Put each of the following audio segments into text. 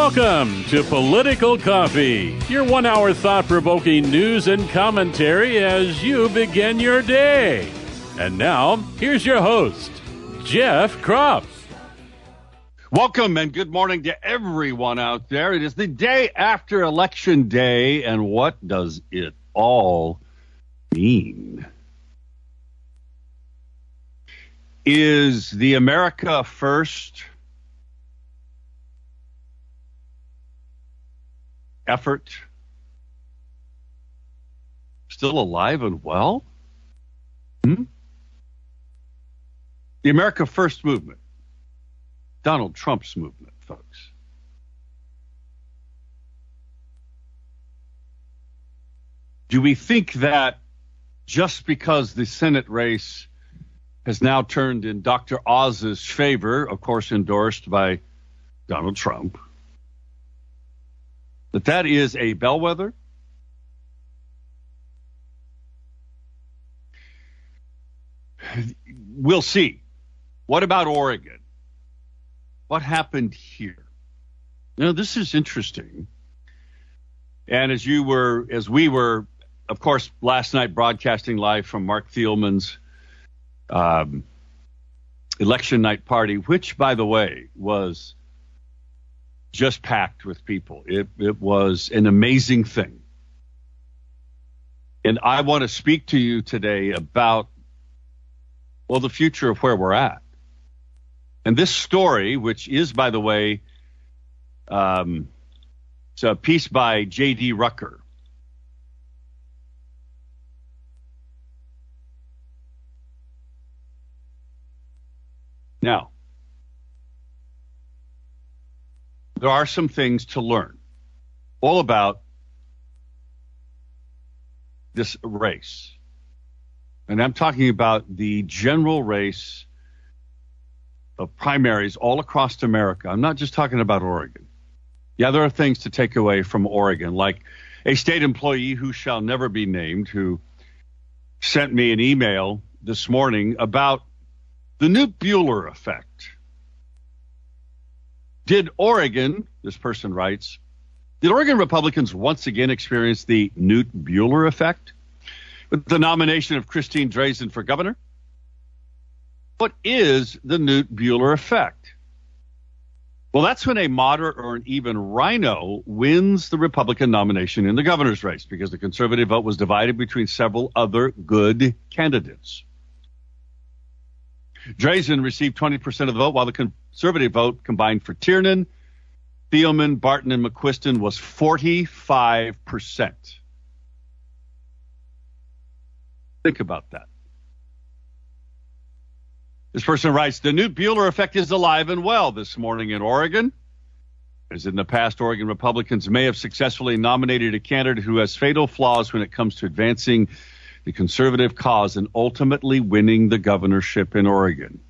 Welcome to Political Coffee, your one hour thought provoking news and commentary as you begin your day. And now, here's your host, Jeff Kropf. Welcome and good morning to everyone out there. It is the day after Election Day, and what does it all mean? Is the America First effort still alive and well? Hmm? The America First movement, Donald Trump's movement, folks. Do we think that just because the Senate race has now turned in Dr. Oz's favor, of course, endorsed by Donald Trump, that that is a bellwether? We'll see. What about Oregon? What happened here? Now, this is interesting. And as you were, as we were, of course, last night broadcasting live from Marc Thielman's um, election night party, which, by the way, was just packed with people. It, it was an amazing thing. And I want to speak to you today about, well, the future of where we're at. And this story, which is, by the way, um, it's a piece by J.D. Rucker. Now, there are some things to learn all about this race. And I'm talking about the general race of primaries all across America. I'm not just talking about Oregon. Yeah, there are things to take away from Oregon, like a state employee who shall never be named who sent me an email this morning about the Knute Buehler effect. Did Oregon, this person writes, did Oregon Republicans once again experience the Knute Buehler effect with the nomination of Christine Drazan for governor? What is the Knute Buehler effect? Well, that's when a moderate or an even rhino wins the Republican nomination in the governor's race because the conservative vote was divided between several other good candidates. Drazan received 20% of the vote, while the conservative vote combined for Tiernan, Thielman, Barton, and McQuisten was 45%. Think about that. This person writes The Knute Buehler effect is alive and well this morning in Oregon. As in the past, Oregon Republicans may have successfully nominated a candidate who has fatal flaws when it comes to advancing the conservative cause and ultimately winning the governorship in Oregon.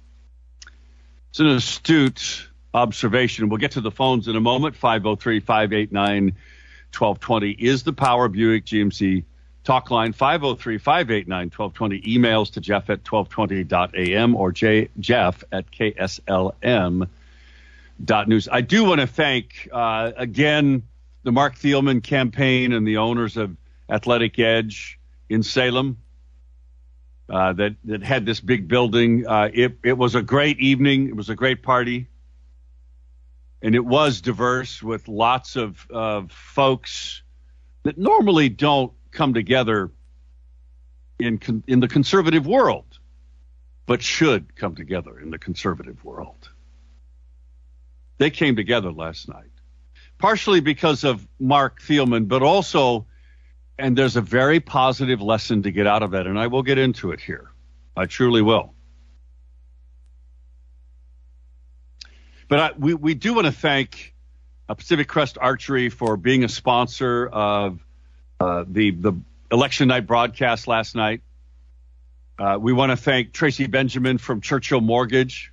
It's an astute observation. We'll get to the phones in a moment. 503 589 1220 is the Power Buick GMC talk line. 503 589 1220. Emails to Jeff at 1220.am or J, Jeff at KSLM.news. I do want to thank, uh, again, the Marc Thielman campaign and the owners of Athletic Edge in Salem uh, that that had this big building. Uh, it it was a great evening. It was a great party, and it was diverse with lots of of folks that normally don't come together in con- in the conservative world, but should come together in the conservative world. They came together last night, partially because of Marc Thielman, but also and there's a very positive lesson to get out of that, and I will get into it here. I truly will. But I, we, we do want to thank uh, Pacific Crest Archery for being a sponsor of uh, the, the election night broadcast last night. Uh, we want to thank Tracy Benjamin from Churchill Mortgage.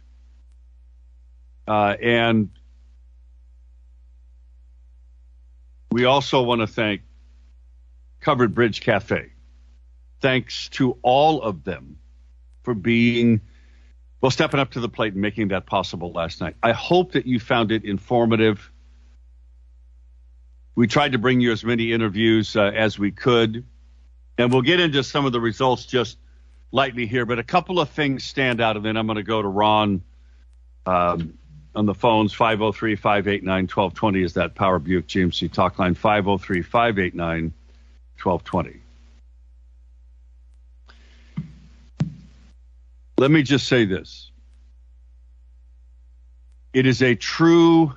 Uh, and we also want to thank Covered Bridge Cafe. Thanks to all of them for being, well, stepping up to the plate and making that possible last night. I hope that you found it informative We tried to bring you as many interviews uh, as we could, and we'll get into some of the results just lightly here. But a couple of things stand out, and then I'm going to go to Ron um, on the phones. 503 589 1220 is that Power Buick GMC talk line. 503 589 1220. Let me just say this. It is a true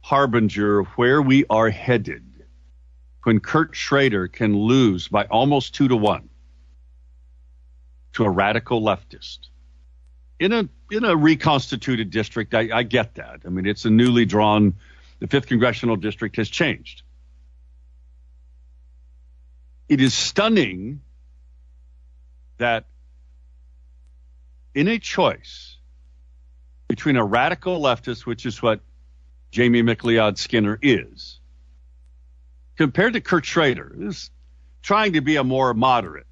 harbinger of where we are headed when Kurt Schrader can lose by almost two to one to a radical leftist in a in a reconstituted district. I, I get that. I mean, it's a newly drawn. The fifth congressional district has changed. It is stunning that in a choice between a radical leftist, which is what Jamie McLeod Skinner is, compared to Kurt Schrader, who's trying to be a more moderate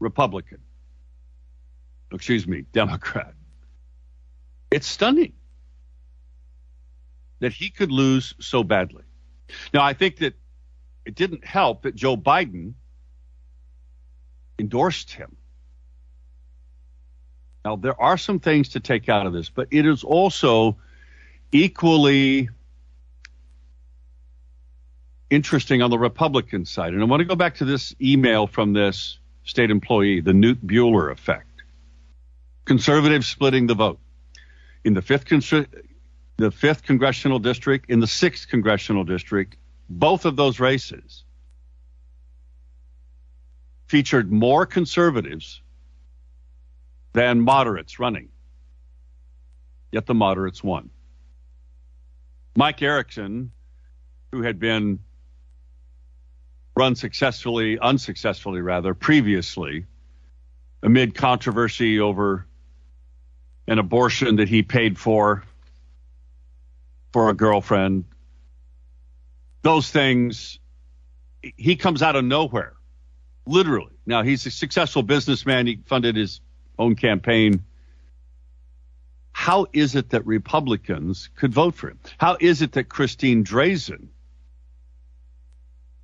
Republican, excuse me, Democrat. It's stunning that he could lose so badly. Now, I think that it didn't help that Joe Biden endorsed him. Now, there are some things to take out of this, but it is also equally interesting on the Republican side. And I want to go back to this email from this state employee, the Knute Buehler effect. Conservatives splitting the vote. In the fifth, the fifth congressional district, in the sixth congressional district, both of those races featured more conservatives than moderates running. Yet the moderates won. Mike Erickson, who had been run successfully, unsuccessfully rather, previously, amid controversy over an abortion that he paid for for a girlfriend. Those things, he comes out of nowhere, literally. Now, he's a successful businessman. He funded his own campaign how is it that Republicans could vote for him? How is it that Christine Drazan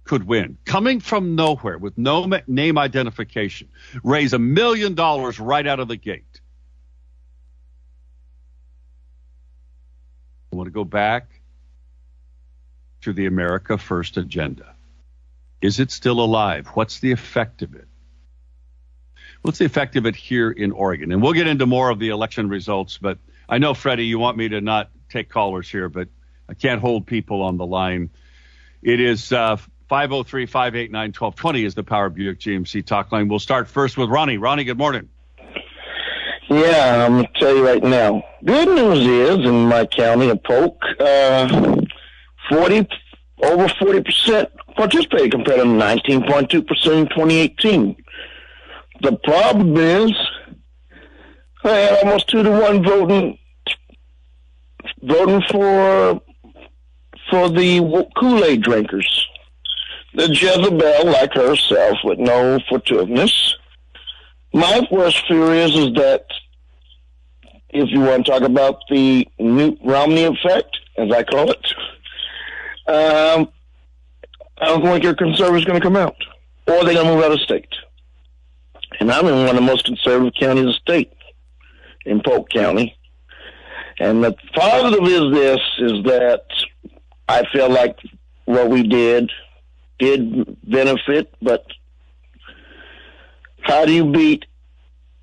could win? Coming from nowhere with no name identification, raise a million dollars right out of the gate. I want to go back to the America First agenda. Is it still alive? What's the effect of it? What's the effect of it here in Oregon? And we'll get into more of the election results, but I know, Freddie, you want me to not take callers here, but I can't hold people on the line. It is uh, 503 589 1220 is the Power Buick GMC talk line. We'll start first with Ronnie. Ronnie, good morning. Yeah, I'm going to tell you right now. Good news is in my county of Polk, uh, 40, over 40% participated compared to 19.2% in 2018. The problem is, I had almost two to one voting, voting for for the Kool Aid drinkers. The Jezebel, like herself, with no forgiveness. My worst fear is, is that if you want to talk about the Newt Romney effect, as I call it, um, I don't think your conservatives going to come out, or they're going to move out of state and I'm in one of the most conservative counties of the state, in Polk County. And the positive is this, is that I feel like what we did did benefit, but how do you beat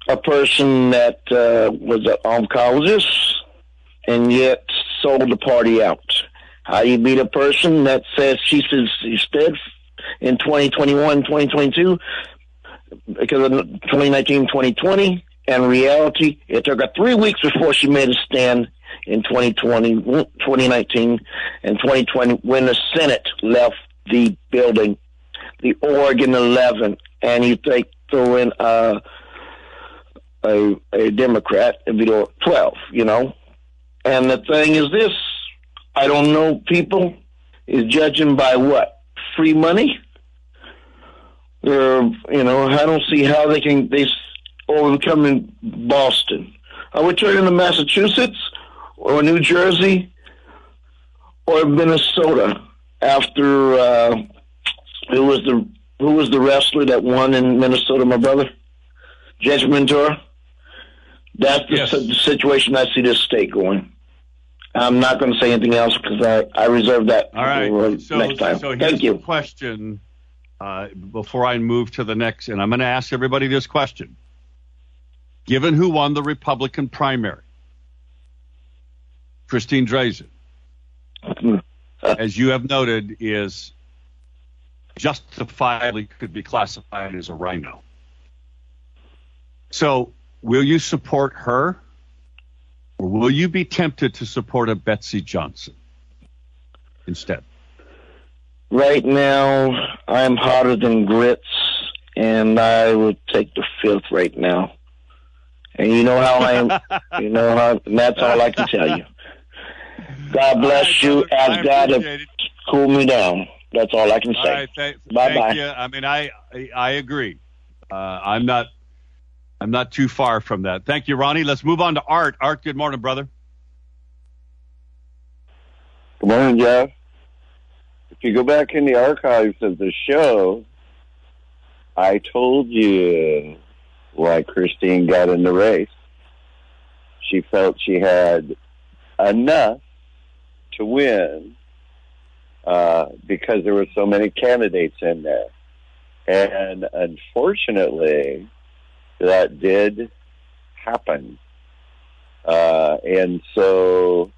a person that uh, was an oncologist and yet sold the party out? How do you beat a person that says she says instead in 2021, 2022, because of 2019, 2020, and reality, it took her three weeks before she made a stand in 2020, 2019, and 2020 when the Senate left the building, the Oregon 11, and you take throw in uh, a a Democrat, it'd be 12, you know. And the thing is this: I don't know people is judging by what free money they're, you know, I don't see how they can they overcome in Boston. Are we turning to Massachusetts or New Jersey or Minnesota after uh, who was the who was the wrestler that won in Minnesota, my brother? Jesse Ventura. That's the, Yes. the situation I see this state going. I'm not going to say anything else because I, I reserve that All right. for So, next time. so here's Thank the you. question uh, before I move to the next, and I'm going to ask everybody this question. Given who won the Republican primary, Christine Drazan, as you have noted, is justifiably could be classified as a rhino. So, will you support her, or will you be tempted to support a Betsy Johnson instead? Right now, I'm hotter than grits, and I would take the fifth right now. And you know how I am. you know how. And that's all I can tell you. God bless you. right, brother. Ask God to cool me down. That's all I can say. right, th- Bye-bye. you. I mean, I I, I agree. Uh, I'm not I'm not too far from that. Thank you, Ronnie. Let's move on to Art. Art, good morning, brother. Good morning, Jeff. If you go back in the archives of the show, I told you why Christine got in the race. She felt she had enough to win uh, because there were so many candidates in there. And unfortunately, that did happen. Uh, and so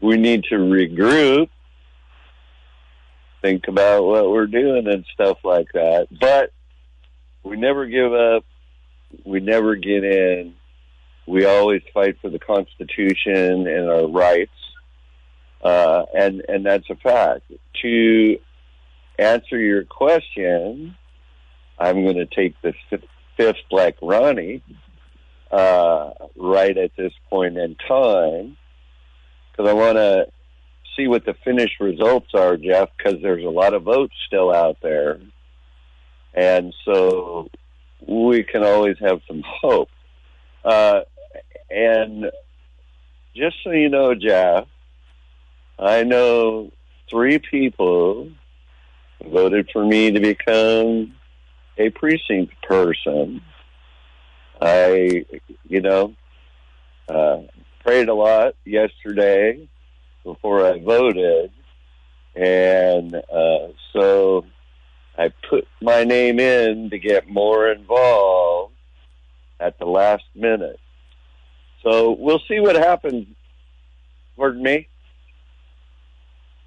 we need to regroup, think about what we're doing and stuff like that. But we never give up. We never get in. We always fight for the Constitution and our rights. Uh, and, and that's a fact. To answer your question, I'm going to take the fifth, like Ronnie, uh, right at this point in time because I want to see what the finished results are, Jeff, because there's a lot of votes still out there. And so we can always have some hope. Uh, and just so you know, Jeff, I know three people voted for me to become a precinct person. I, you know, uh, prayed a lot yesterday before I voted, and uh, so I put my name in to get more involved at the last minute. So we'll see what happens. Pardon me.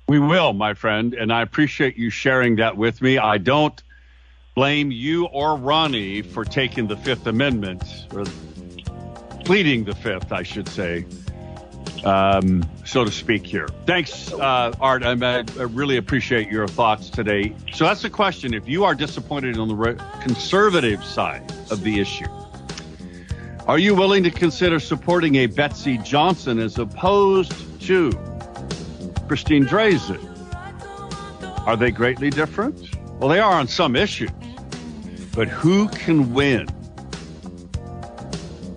We will, my friend, and I appreciate you sharing that with me. I don't blame you or Ronnie for taking the Fifth Amendment, or pleading the Fifth, I should say, um, so to speak here. Thanks, uh, Art. I, I really appreciate your thoughts today. So that's the question. If you are disappointed on the re- conservative side of the issue, are you willing to consider supporting a Betsy Johnson as opposed to Christine Drazan. Are they greatly different? Well, they are on some issues. But who can win?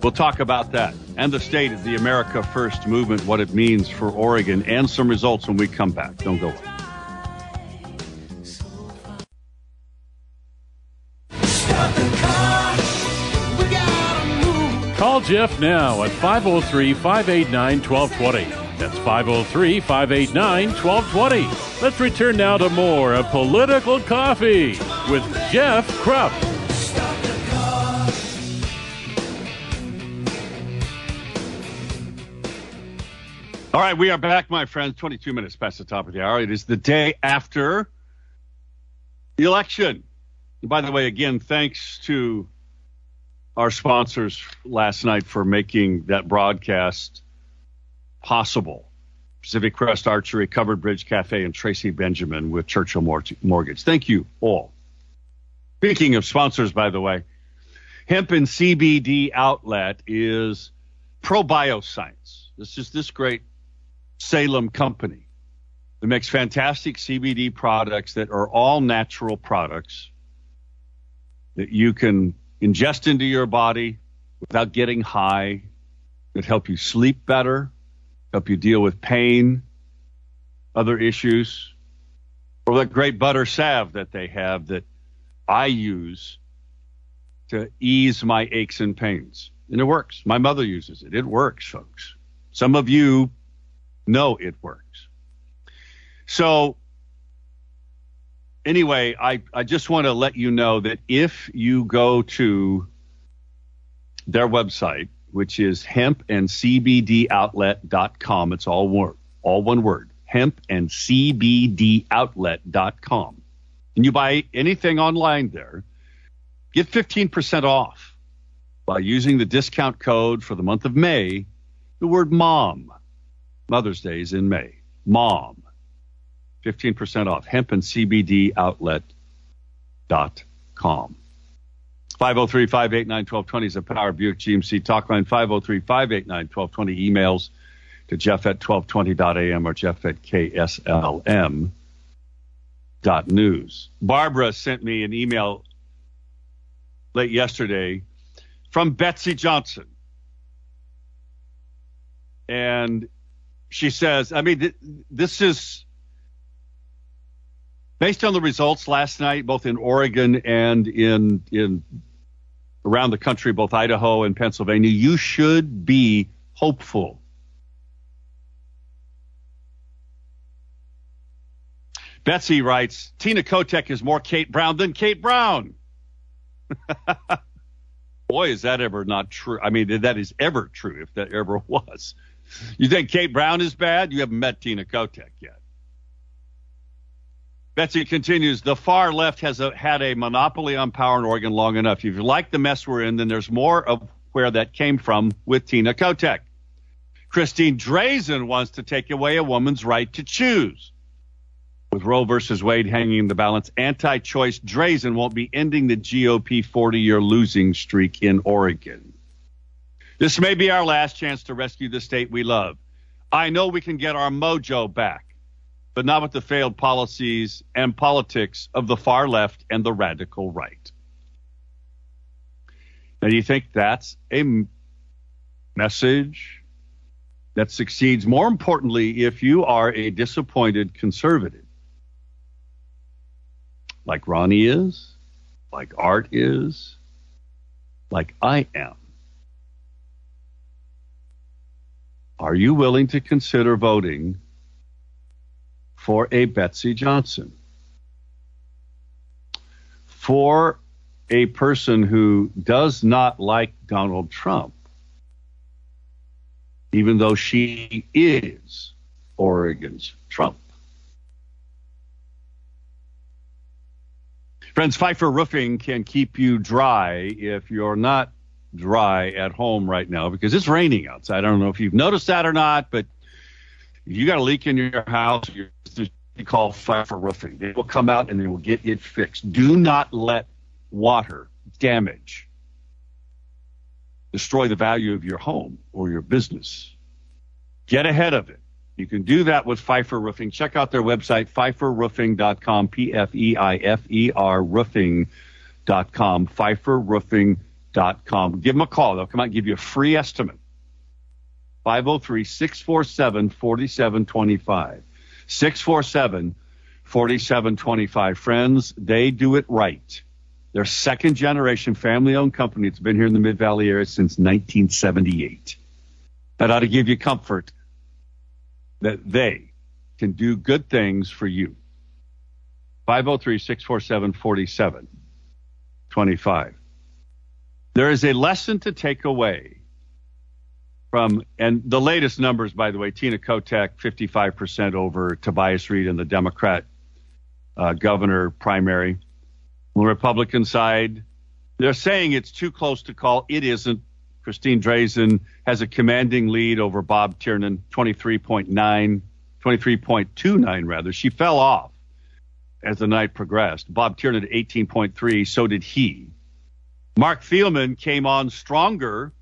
We'll talk about that and the state of the America First movement, what it means for Oregon, and some results when we come back. Don't go. away. Call Jeff now at 503 589 1220. That's 503 589 1220. Let's return now to more of Political Coffee with Jeff Kropf. All right, we are back, my friends. 22 minutes past the top of the hour. It is the day after the election. And by the way, again, thanks to our sponsors last night for making that broadcast possible. Pacific Crest Archery, Covered Bridge Cafe, and Tracy Benjamin with Churchill Mortgage. Thank you all. Speaking of sponsors, by the way, Hemp and CBD Outlet is ProBioscience. This is this great Salem company that makes fantastic CBD products that are all natural products that you can ingest into your body without getting high, that help you sleep better, help you deal with pain, other issues, or that great butter salve that they have that I use to ease my aches and pains. And it works. My mother uses it. It works, folks. Some of you know it works. So, anyway, I, I just want to let you know that if you go to their website, which is hempandcbdoutlet.com, it's all one, all one word, hempandcbdoutlet.com, and you buy anything online there, get 15% off by using the discount code for the month of May, the word mom. Mother's Day is in May. Mom. 15% off. Hempandcbdoutlet.com. 503 589 1220 is a Power Buick GMC talk line. 503 589 1220 emails to jeff at 1220.am or jeff at kslm.news. Barbara sent me an email late yesterday from Betsy Johnson. And she says, I mean, th- this is based on the results last night, both in Oregon and in in around the country, both Idaho and Pennsylvania. You should be hopeful. Betsy writes, Tina Kotek is more Kate Brown than Kate Brown. Boy, is that ever not true. I mean, that is ever true if that ever was. You think Kate Brown is bad? You haven't met Tina Kotek yet. Betsy continues, the far left has a, had a monopoly on power in Oregon long enough. If you like the mess we're in, then there's more of where that came from with Tina Kotek. Christine Drazan wants to take away a woman's right to choose. With Roe versus Wade hanging in the balance, anti choice Drazan won't be ending the GOP 40 year losing streak in Oregon. This may be our last chance to rescue the state we love. I know we can get our mojo back, but not with the failed policies and politics of the far left and the radical right. Now, do you think that's a message that succeeds? More importantly, if you are a disappointed conservative, like Ronnie is, like Art is, like I am. Are you willing to consider voting for a Betsy Johnson? For a person who does not like Donald Trump, even though she is Oregon's Trump. Friends, Pfeiffer Roofing can keep you dry if you're not dry at home right now because it's raining outside. I don't know if you've noticed that or not, but if you got a leak in your house, you call Pfeiffer Roofing. They will come out and they will get it fixed. Do not let water damage, destroy the value of your home or your business. Get ahead of it. You can do that with Pfeiffer Roofing. Check out their website, pfeifferroofing.com, P F E I F E R roofing.com, pfeifferroofing.com. Give them a call. They'll come out and give you a free estimate. 503 647 4725. 647 4725. Friends, they do it right. They're second generation family owned company. It's been here in the Mid Valley area since 1978. That ought to give you comfort that they can do good things for you. 503 647 4725. There is a lesson to take away from, and the latest numbers, by the way, Tina Kotek, 55% over Tobias Read in the Democrat uh, governor primary. On the Republican side, they're saying it's too close to call. It isn't. Christine Drazan has a commanding lead over Bob Tiernan, 23.9, 23.29 rather. She fell off as the night progressed. Bob Tiernan at 18.3, so did he. Marc Thielman came on stronger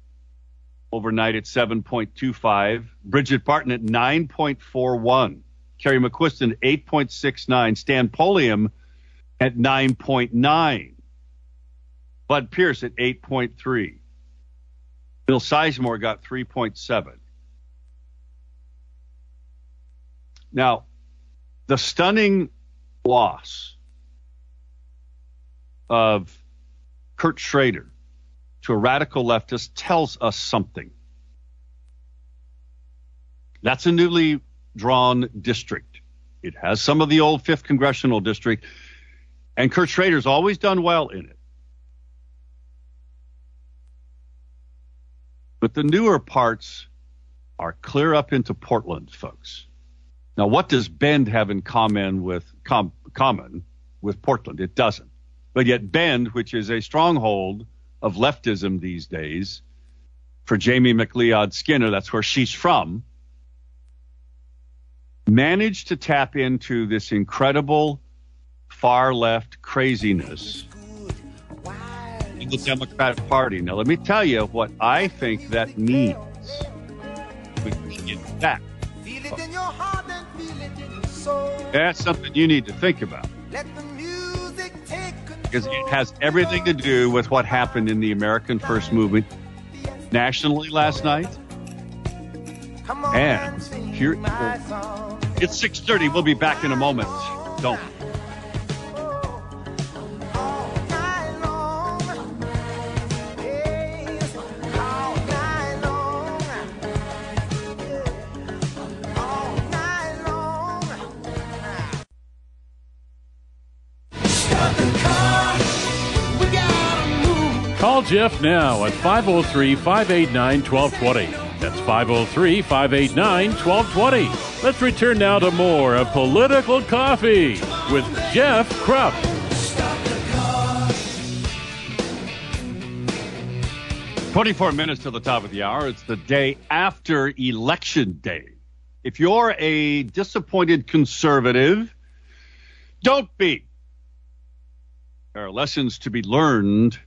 overnight at 7.25. Bridget Barton at 9.41. Kerry McQuisten at 8.69. Stan Pulliam at 9.9. Bud Pierce at 8.3. Bill Sizemore got 3.7. Now, The stunning loss of Kurt Schrader to a radical leftist tells us something. That's a newly drawn district. It has some of the old 5th Congressional District, and Kurt Schrader's always done well in it. But the newer parts are clear up into Portland, folks. Now, what does Bend have in common with com, common with Portland? It doesn't. But yet, Bend, which is a stronghold of leftism these days, for Jamie McLeod Skinner, that's where she's from, managed to tap into this incredible far left craziness in the Democratic Party. Now, let me tell you what I think that means. We can get that. That's something you need to think about. Because it has everything to do with what happened in the American First Movement nationally last night. And here it's 6:30. We'll be back in a moment. Don't. Call Jeff now at 503 589 1220. That's 503 589 1220. Let's return now to more of Political Coffee with Jeff Kropf. Twenty-four minutes to the top of the hour. It's the day after Election Day. If you're a disappointed conservative, don't be. There are lessons to be learned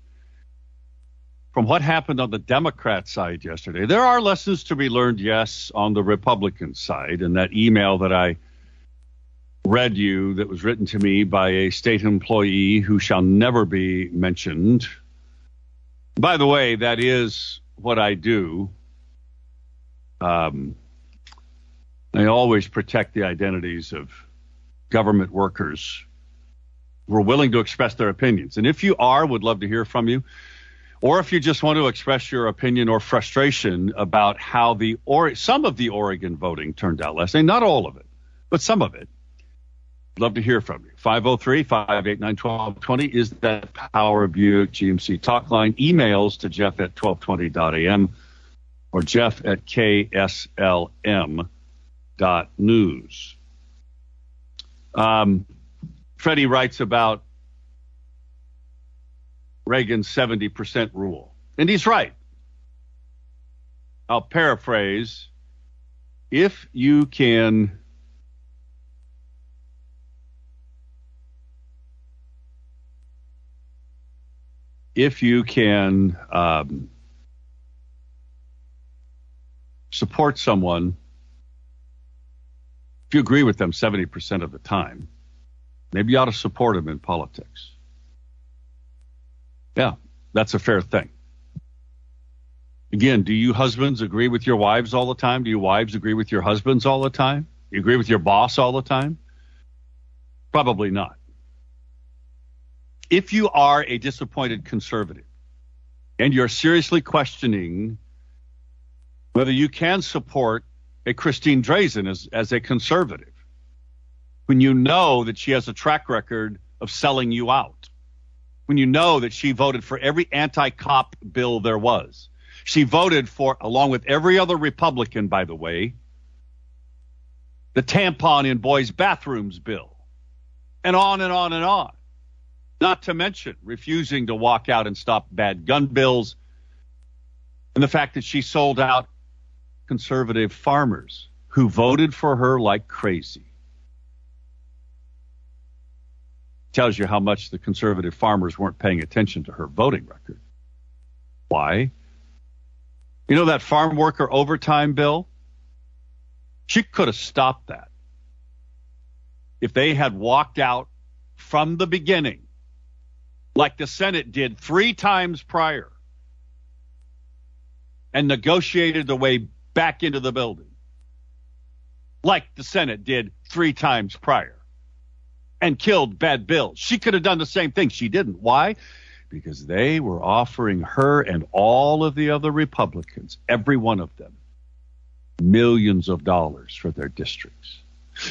from what happened on the Democrat side yesterday. There are lessons to be learned, yes, on the Republican side. And that email that I read you that was written to me by a state employee who shall never be mentioned. By the way, that is what I do. Um, I always protect the identities of government workers who are willing to express their opinions. And if you are, would love to hear from you or if you just want to express your opinion or frustration about how the or some of the Oregon voting turned out last night, not all of it, but some of it. Love to hear from you. 503 589 1220 is that Power Buick GMC talk line. Emails to Jeff at 1220.am or Jeff at KSLM.news. Um, Freddie writes about Reagan's 70% rule. And he's right. I'll paraphrase. If you can if you can um, support someone, if you agree with them 70% of the time, maybe you ought to support them in politics. Yeah, that's a fair thing. Again, do you husbands agree with your wives all the time? Do you wives agree with your husbands all the time? You agree with your boss all the time? Probably not. If you are a disappointed conservative and you're seriously questioning whether you can support a Christine Drazan as, as a conservative, when you know that she has a track record of selling you out, when you know that she voted for every anti cop bill there was. She voted for, along with every other Republican, by the way, the tampon in boys' bathrooms bill, and on and on and on. Not to mention refusing to walk out and stop bad gun bills, and the fact that she sold out conservative farmers who voted for her like crazy. Tells you how much the conservative farmers weren't paying attention to her voting record. Why? You know that farm worker overtime bill? She could have stopped that if they had walked out from the beginning, like the Senate did three times prior, and negotiated the way back into the building. like the Senate did three times prior and killed bad Bill. She could have done the same thing. She didn't. Why? Because they were offering her and all of the other Republicans, every one of them, millions of dollars for their districts.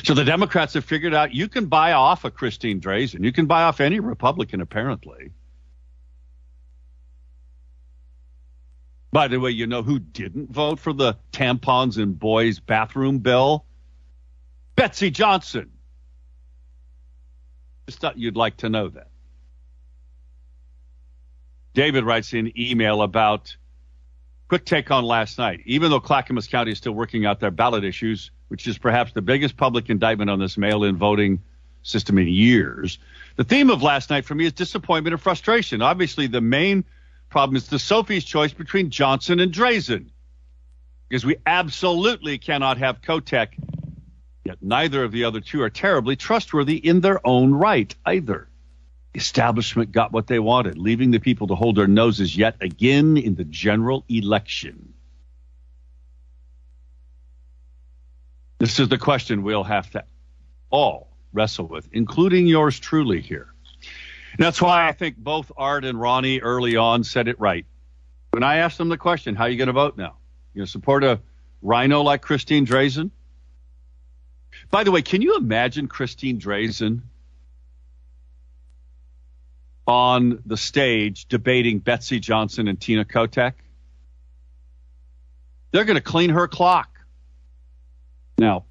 So the Democrats have figured out you can buy off a Christine Drazan. You can buy off any Republican, apparently. By the way, you know who didn't vote for the tampons in boys' bathroom bill? Betsy Johnson. Just thought you'd like to know that. David writes in email about quick take on last night. Even though Clackamas County is still working out their ballot issues, which is perhaps the biggest public indictment on this mail in voting system in years, the theme of last night for me is disappointment and frustration. Obviously, the main problem is the Sophie's choice between Johnson and Drazan. Because we absolutely cannot have Kotek, yet neither of the other two are terribly trustworthy in their own right either. The establishment got what they wanted, leaving the people to hold their noses yet again in the general election. This is the question we'll have to all wrestle with, including yours truly here. And that's why I think both Art and Ronnie early on said it right. When I asked them the question, how are you going to vote now? You going to support a rhino like Christine Drazan? By the way, can you imagine Christine Drazan on the stage debating Betsy Johnson and Tina Kotek? They're going to clean her clock. Now,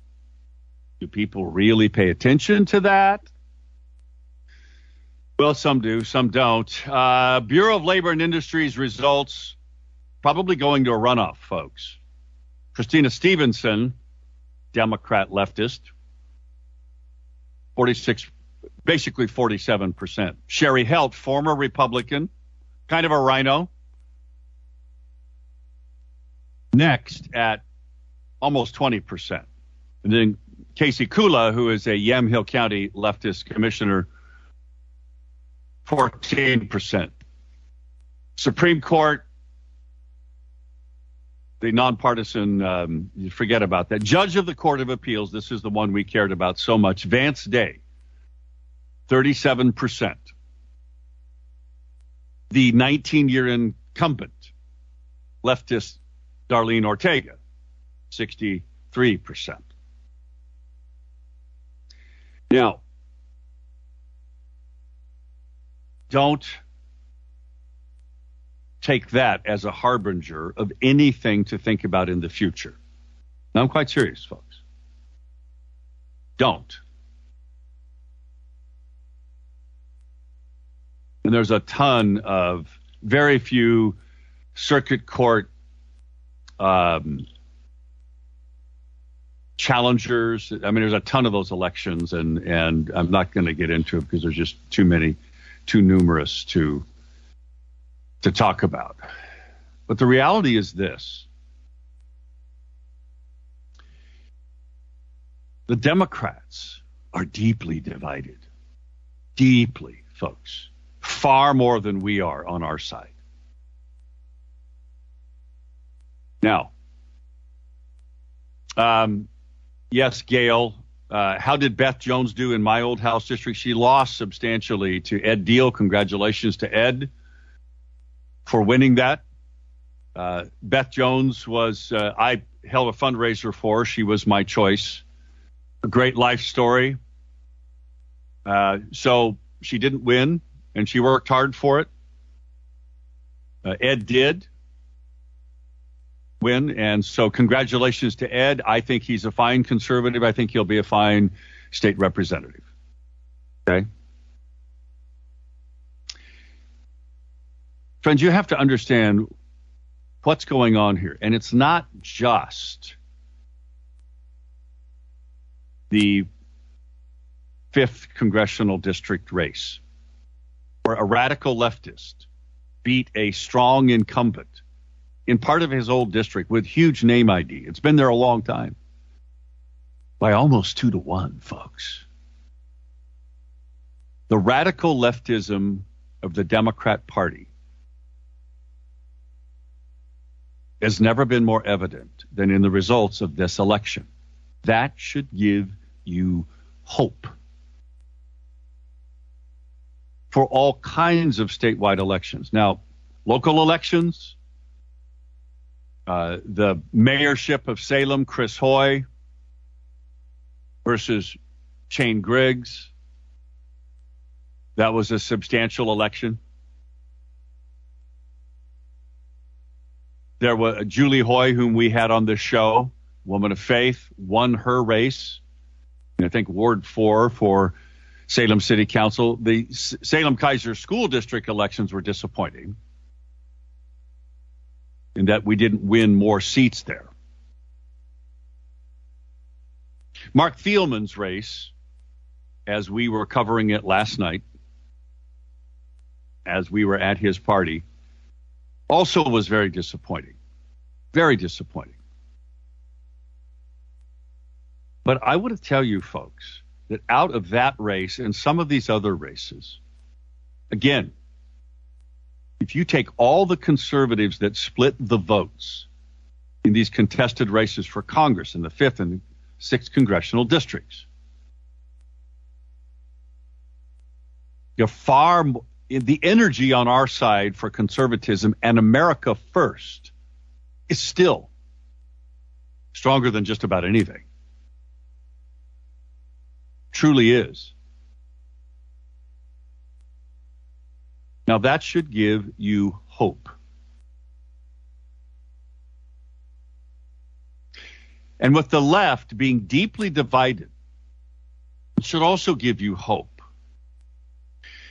do people really pay attention to that? Well, some do, some don't. Uh, Bureau of Labor and Industries results probably going to a runoff, folks. Christina Stephenson, Democrat leftist, 46, basically 47%. Cheri Helt, former Republican, kind of a rhino. Next at almost 20%. And then Casey Kulla, who is a Yamhill County leftist commissioner, 14%. Supreme Court, the nonpartisan, um, forget about that. Judge of the Court of Appeals, this is the one we cared about so much. Vance Day, 37%. The 19 year incumbent, leftist Darleen Ortega, 63%. Now, don't take that as a harbinger of anything to think about in the future. Now, I'm quite serious, folks. Don't. And there's a ton of very few circuit court um, challengers. I mean, there's a ton of those elections, and and I'm not going to get into it because there's just too many too numerous to to talk about. But the reality is this. The Democrats are deeply divided. Deeply, folks. Far more than we are on our side. Now, um, yes, Gail, uh, how did Beth Jones do in my old House district? She lost substantially to Ed Diehl. Congratulations to Ed for winning that. Uh, Beth Jones was, uh, I held a fundraiser for her. She was my choice. A great life story. Uh, so she didn't win, and she worked hard for it. Uh, Ed did win. And so, congratulations to Ed. I think he's a fine conservative. I think he'll be a fine state representative. Okay. Friends, you have to understand what's going on here. And it's not just the fifth congressional district race where a radical leftist beat a strong incumbent in part of his old district with huge name ID. It's been there a long time. By almost two to one, folks. The radical leftism of the Democrat Party has never been more evident than in the results of this election. That should give you hope for all kinds of statewide elections. Now, local elections, uh, the mayorship of Salem, Chris Hoy versus Shane Griggs. That was a substantial election. There was Julie Hoy, whom we had on this show, woman of faith, won her race. I think Ward 4 for Salem City Council. The Salem Keizer School District elections were disappointing in that we didn't win more seats there. Marc Thielman's race, as we were covering it last night, as we were at his party, also was very disappointing. Very disappointing. But I want to tell you, folks, that out of that race and some of these other races, again, if you take all the conservatives that split the votes in these contested races for Congress in the fifth and sixth congressional districts, you're far the energy on our side for conservatism and America first is still stronger than just about anything truly is. Now, that should give you hope. And with the left being deeply divided, it should also give you hope.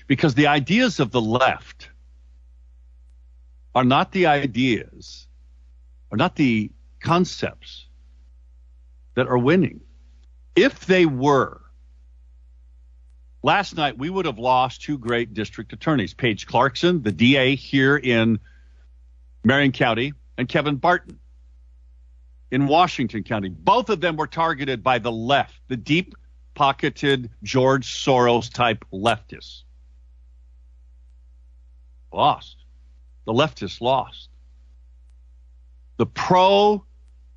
Because the ideas of the left are not the ideas, are not the concepts that are winning. If they were, last night we would have lost two great district attorneys, Paige Clarkson, the DA here in Marion County, and Kevin Barton in Washington County. Both of them were targeted by the left, the deep pocketed George Soros type leftists. Lost. The leftists lost. The pro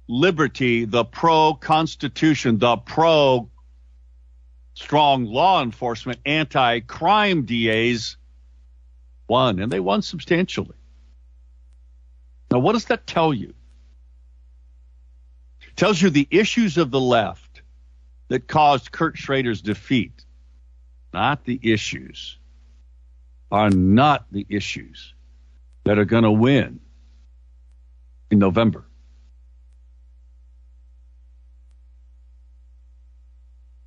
liberty, the pro constitution, the pro strong law enforcement, anti crime DAs won, and they won substantially. Now, what does that tell you? It tells you the issues of the left that caused Kurt Schrader's defeat, not the issues, are not the issues that are going to win in November.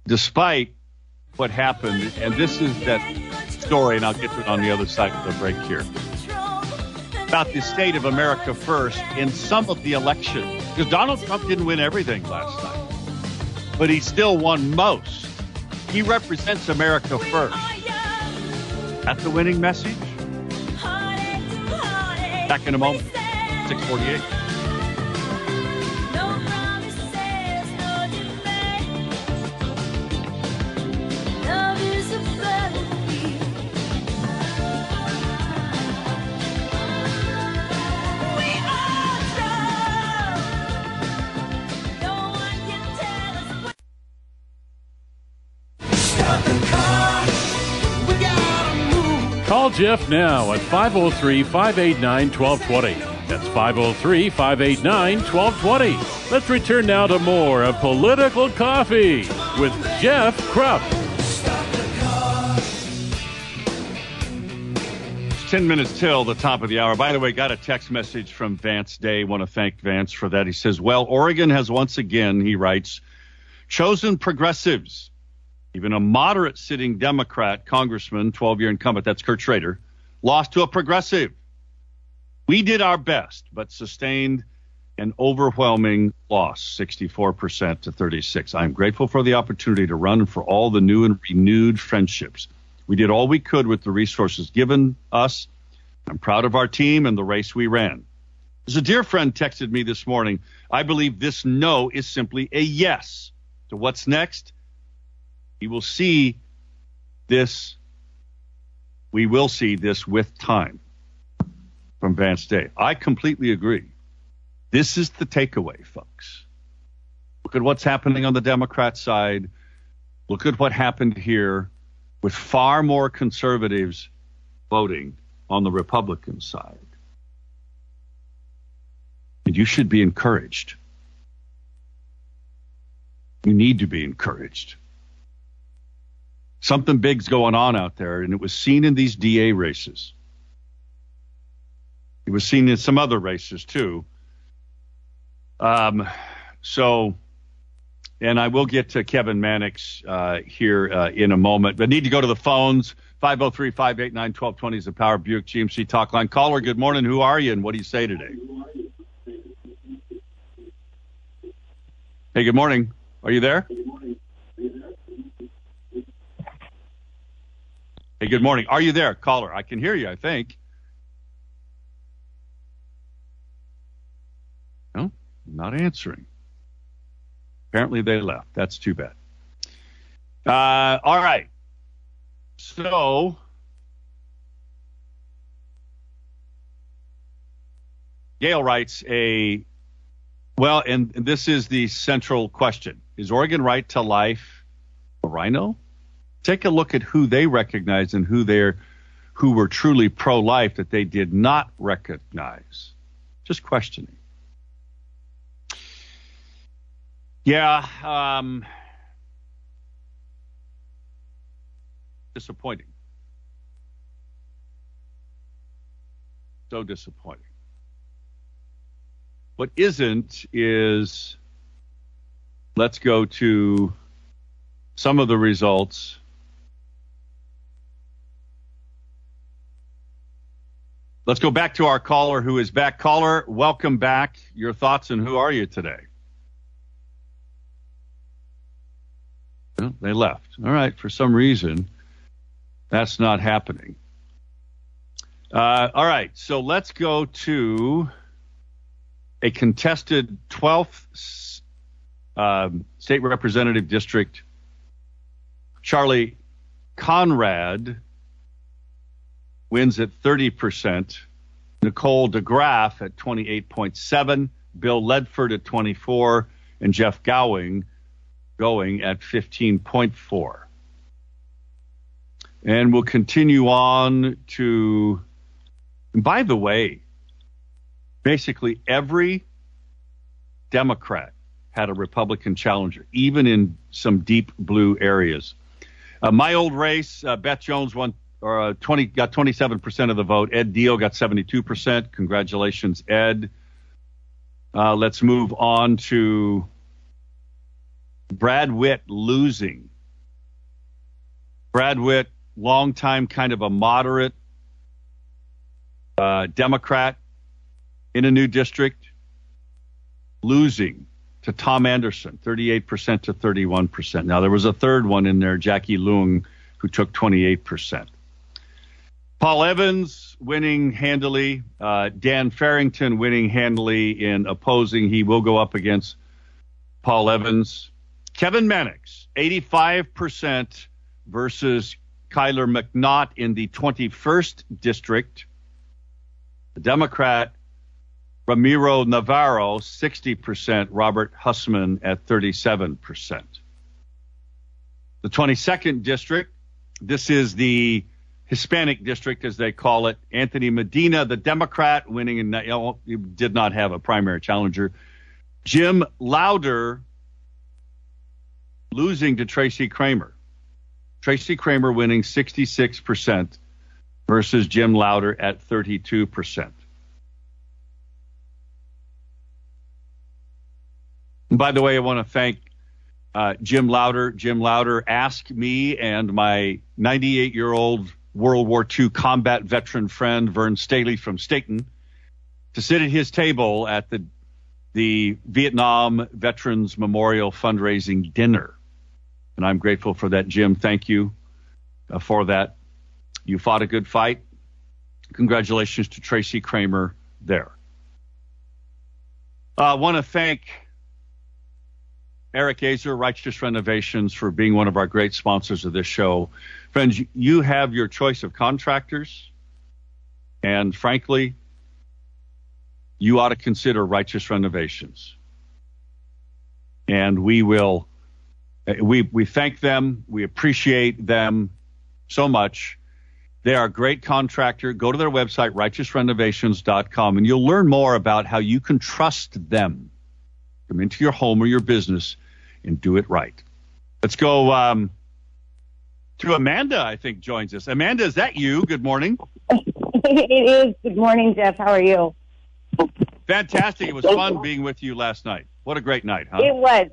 despite what happened, and this is that story, and I'll get to it on the other side of the break here, about the state of America first in some of the elections. Because Donald Trump didn't win everything last night, but he still won most. He represents America first. That's the winning message. Back in a moment, 648. Call Jeff now at 503 589 1220. That's 503 589 1220. Let's return now to more of Political Coffee with Jeff Kropf. It's 10 minutes till the top of the hour. By the way, got a text message from Vance Day. Want to thank Vance for that. He says, Well, Oregon has once again, he writes, chosen progressives even a moderate sitting Democrat congressman, 12 year incumbent, that's Kurt Schrader, lost to a progressive. We did our best, but sustained an overwhelming loss, 64% to 36. I'm grateful for the opportunity to run for all the new and renewed friendships. We did all we could with the resources given us. I'm proud of our team and the race we ran. As a dear friend texted me this morning, I believe this no is simply a yes to what's next we will see this. We will see this with time from Vance Day. I completely agree. This is the takeaway, folks. Look at what's happening on the Democrat side. Look at what happened here with far more conservatives voting on the Republican side. And you should be encouraged. You need to be encouraged. Something big's going on out there, and it was seen in these DA races. It was seen in some other races too. Um, so, and I will get to Kevin Mannix uh, here uh, in a moment, but need to go to the phones. 503 589 1220 is the Power Buick GMC talk line. Caller, good morning. Who are you and what do you say today? Hey, good morning. Are you there? Hey, good morning. Are you there, caller? I can hear you, I think. No, not answering. Apparently they left. That's too bad. Uh, all right. So, Gail writes a well, and, this is the central question: Is Oregon right to life a RINO? Take a look at who they recognize and who they're who were truly pro-life that they did not recognize. Just questioning. Yeah, um, disappointing. So disappointing. What isn't is let's go to some of the results Let's go back to our caller who is back. Caller, welcome back. Your thoughts and who are you today? Well, they left. All right. For some reason, that's not happening. Uh, all right. So let's go to a contested 12th um, state representative district. Charlie Conrad wins at 30%. Nicole DeGraff at 28.7, Bill Ledford at 24, and Jeff Gowing going at 15.4. And we'll continue on to, by the way, basically every Democrat had a Republican challenger, even in some deep blue areas. Uh, my old race, uh, Beth Jones won or uh, 20 got 27% of the vote. Ed Diehl got 72%. Congratulations, Ed. Uh, let's move on to Brad Witt losing. Brad Witt, longtime kind of a moderate uh, Democrat in a new district, losing to Tom Anderson, 38% to 31%. Now, there was a third one in there, Jackie Leung, who took 28%. Paul Evans winning handily. Uh, Dan Farrington winning handily in opposing. He will go up against Paul Evans. Kevin Mannix, 85% versus Kyler McNaught in the 21st district. The Democrat Ramiro Navarro, 60%. Robert Hussman at 37%. The 22nd district, this is the Hispanic district, as they call it. Anthony Medina, the Democrat, winning, and did not have a primary challenger. Jim Lowder losing to Tracy Cramer. Tracy Cramer winning 66% versus Jim Lowder at 32%. And by the way, I want to thank uh, Jim Lowder. Jim Lowder asked me and my 98 year old World War II combat veteran friend Vern Staley from Stayton to sit at his table at the the Vietnam Veterans Memorial fundraising dinner. And I'm grateful for that, Jim. Thank you uh, for that. You fought a good fight. Congratulations to Tracy Cramer there. I uh, want to thank Eric Azer, Righteous Renovations, for being one of our great sponsors of this show. Friends, you have your choice of contractors, and frankly, you ought to consider Righteous Renovations. And we will, we, we thank them. We appreciate them so much. They are a great contractor. Go to their website, righteousrenovations.com, and you'll learn more about how you can trust them. Come into your home or your business and do it right. Let's go um, to Amanda, I think, joins us. Amanda, is that you? Good morning. it is. Good morning, Jeff. How are you? Fantastic. It was fun being with you last night. What a great night, huh? It was.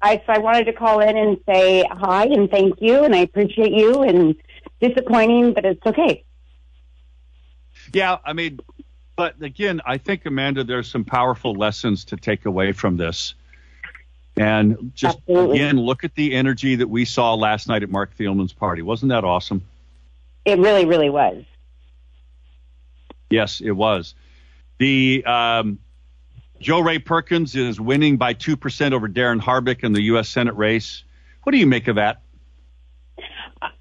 I so I wanted to call in and say hi and thank you and I appreciate you and disappointing, but it's okay. Yeah, I mean, but again, I think Amanda, there's some powerful lessons to take away from this. And just Absolutely. again, look at the energy that we saw last night at Marc Thielman's party. Wasn't that awesome? It really, really was. Yes, it was. The um, Jo Rae Perkins is winning by 2% over Darin Harbick in the U.S. Senate race. What do you make of that?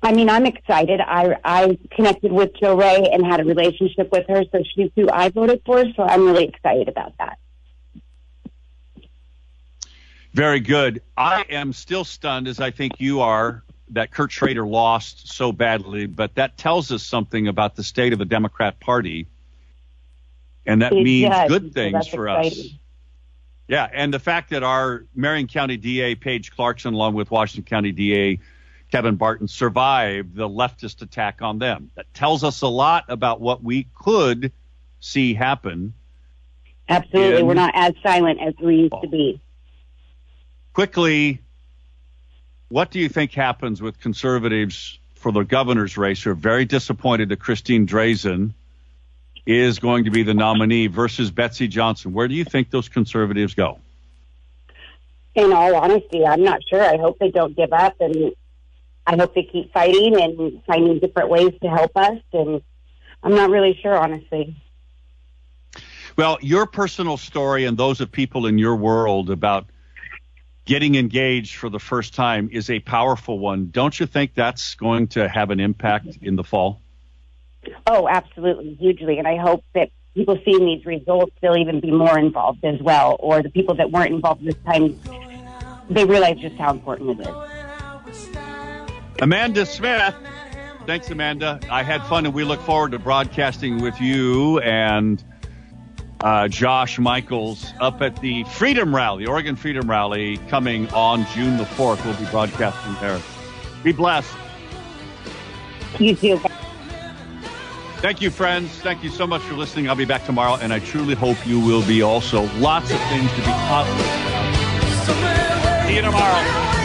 I mean, I'm excited. I I connected with Joe Ray and had a relationship with her, so she's who I voted for. So I'm really excited about that. Very good. I am still stunned, as I think you are, that Kurt Schrader lost so badly. But that tells us something about the state of the Democrat Party and that it means does. good things so for exciting. us. Yeah, and the fact that our Marion County DA Paige Clarkson, along with Washington County DA Kevin Barton, survived the leftist attack on them. That tells us a lot about what we could see happen. Absolutely, in, we're not as silent as we used to be. Quickly, what do you think happens with conservatives for the governor's race who are very disappointed that Christine Drazan is going to be the nominee versus Betsy Johnson. Where do you think those conservatives go? In all honesty, I'm not sure. I hope they don't give up and I hope they keep fighting and finding different ways to help us. And I'm not really sure, honestly. Well, your personal story and those of people in your world about getting engaged for the first time is a powerful one. Don't you think that's going to have an impact in the fall? Oh, absolutely, hugely. And I hope that people seeing these results, they'll even be more involved as well. Or the people that weren't involved this time, they realize just how important it is. Amanda Smith. Thanks, Amanda. I had fun, and we look forward to broadcasting with you and uh, Josh Michaels up at the Freedom Rally, Oregon Freedom Rally, coming on June the 4th. We'll be broadcasting there. Be blessed. You too. Thank you, friends. Thank you so much for listening. I'll be back tomorrow, and I truly hope you will be also. Lots of things to be positive about. See you tomorrow.